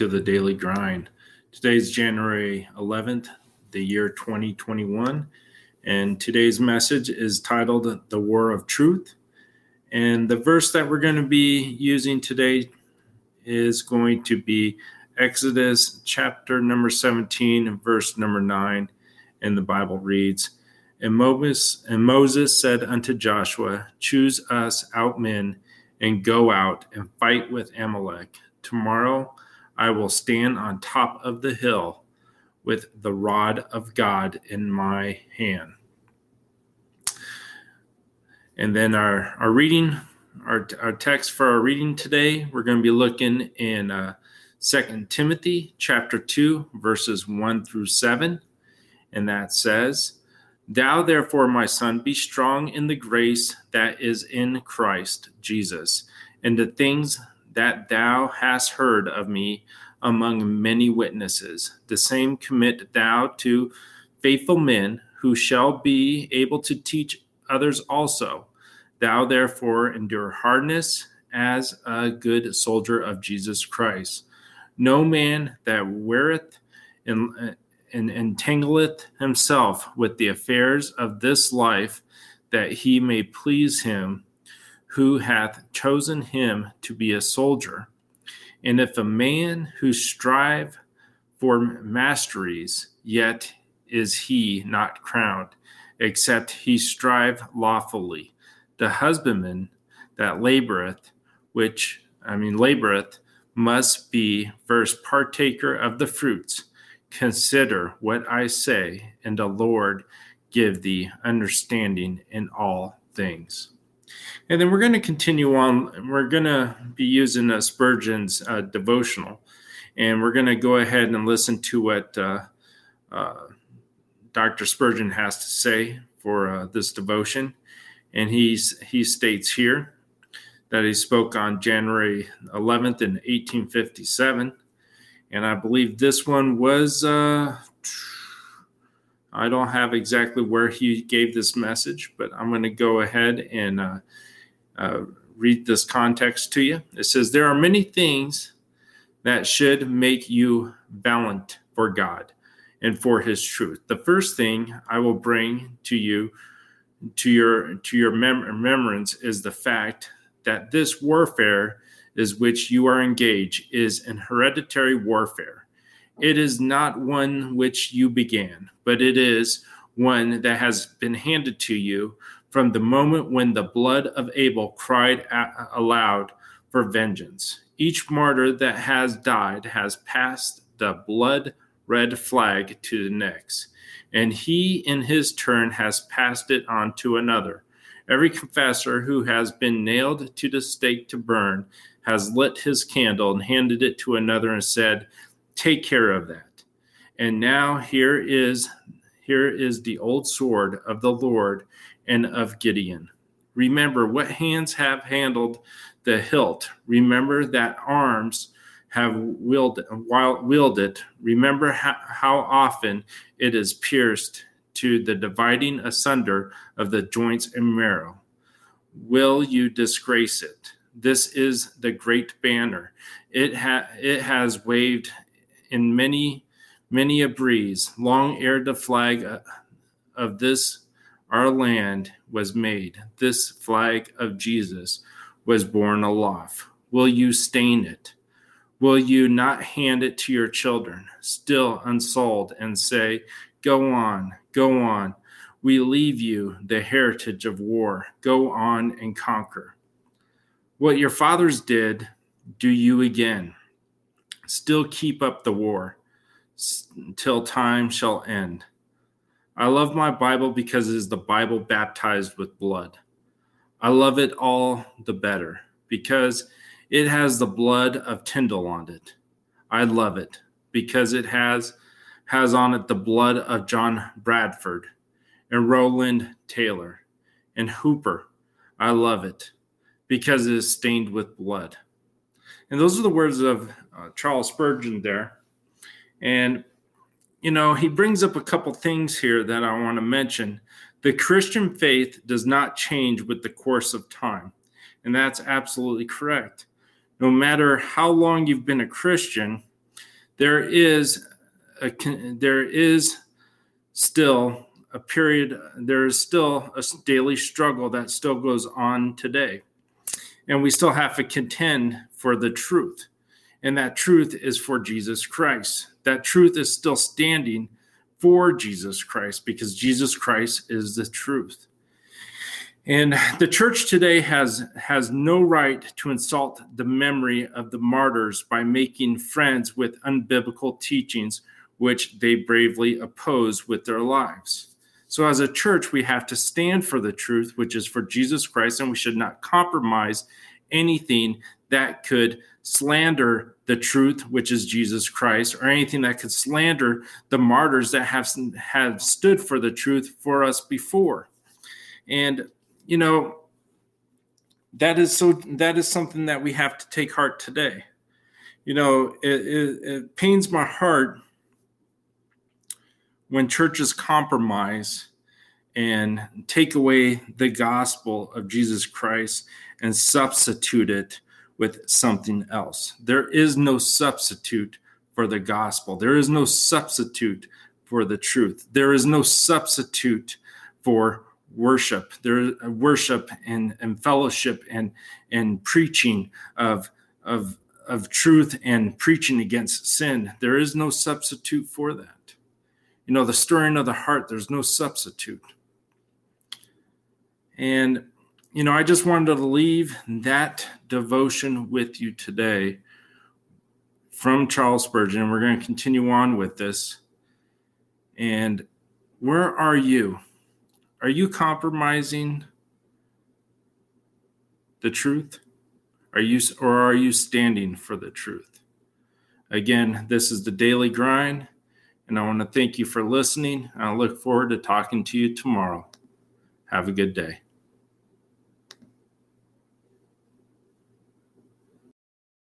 to the Daily Grind. Today's January 11th, the year 2021, and today's message is titled The War of Truth. And the verse that we're going to be using today is going to be Exodus chapter number 17, verse number 9, and the Bible reads, and Moses, and Moses said unto Joshua, Choose us out men and go out and fight with Amalek. Tomorrow I will stand on top of the hill with the rod of God in my hand. And then our, our reading, our, our text for our reading today, we're going to be looking in uh, 2 Timothy chapter 2, verses 1 through 7. And that says, Thou therefore, my son, be strong in the grace that is in Christ Jesus, and the things that thou hast heard of me among many witnesses. The same commit thou to faithful men who shall be able to teach others also. Thou therefore endure hardness as a good soldier of Jesus Christ. No man that weareth and, and entangleth himself with the affairs of this life, that he may please him who hath chosen him to be a soldier. And if a man who strive for masteries, yet is he not crowned, except he strive lawfully. The husbandman that laboreth, which I mean laboreth, must be first partaker of the fruits. Consider what I say, and the Lord give thee understanding in all things. And then we're going to continue on. We're going to be using uh, Spurgeon's uh, devotional. And we're going to go ahead and listen to what uh, uh Dr. Spurgeon has to say for uh, this devotion. And he's, he states here that he spoke on January 11th in 1857. And I believe this one was, uh, I don't have exactly where he gave this message, but I'm going to go ahead and uh, read this context to you. It says, There are many things that should make you valiant for God and for his truth. The first thing I will bring to you to your to your mem- remembrance is the fact that this warfare is which you are engaged is an hereditary warfare. It is not one which you began, but it is one that has been handed to you from the moment when the blood of Abel cried aloud for vengeance. Each martyr that has died has passed the blood red flag to the next, and he in his turn has passed it on to another. Every confessor who has been nailed to the stake to burn has lit his candle and handed it to another and said, Take care of that. And now here is here is the old sword of the Lord and of Gideon. Remember what hands have handled the hilt. Remember that arms have wielded, wielded. Remember how, how often it is pierced to the dividing asunder of the joints and marrow. Will you disgrace it? This is the great banner. It, ha- it has waved in many, many a breeze, long ere the flag of this our land was made. This flag of Jesus was borne aloft. Will you stain it? Will you not hand it to your children, still unsold, and say, Go on, go on. We leave you the heritage of war. Go on and conquer. What your fathers did, do you again. Still keep up the war until time shall end. I love my Bible because it is the Bible baptized with blood. I love it all the better because it has the blood of Tyndale on it. I love it because it has has on it the blood of John Bradford and Rowland Taylor and Hooper. I love it because it is stained with blood. And those are the words of Charles Spurgeon there. And you know, he brings up a couple things here that I want to mention. The Christian faith does not change with the course of time. And that's absolutely correct. No matter how long you've been a Christian, there is a, there is still a period, there is still a daily struggle that still goes on today. And we still have to contend for the truth. And that truth is for Jesus Christ. That truth is still standing for Jesus Christ because Jesus Christ is the truth. And the church today has has no right to insult the memory of the martyrs by making friends with unbiblical teachings which they bravely oppose with their lives. So, as a church, we have to stand for the truth, which is for Jesus Christ, and we should not compromise anything that could slander the truth, which is Jesus Christ, or anything that could slander the martyrs that have, have stood for the truth for us before. And, you know, that is so that is something that we have to take heart today. You know, it, it, it pains my heart when churches compromise and take away the gospel of Jesus Christ and substitute it with something else. There is no substitute for the gospel. There is no substitute for the truth. There is no substitute for worship. There worship and, and fellowship and and preaching of of of truth and preaching against sin. There is no substitute for that you know, the stirring of the heart, there's no substitute. And, you know, I just wanted to leave that devotion with you today from Charles Spurgeon. We're going to continue on with this. And where are you? Are you compromising the truth? Are you or are you standing for the truth? Again, this is the daily grind. And I want to thank you for listening. I look forward to talking to you tomorrow. Have a good day.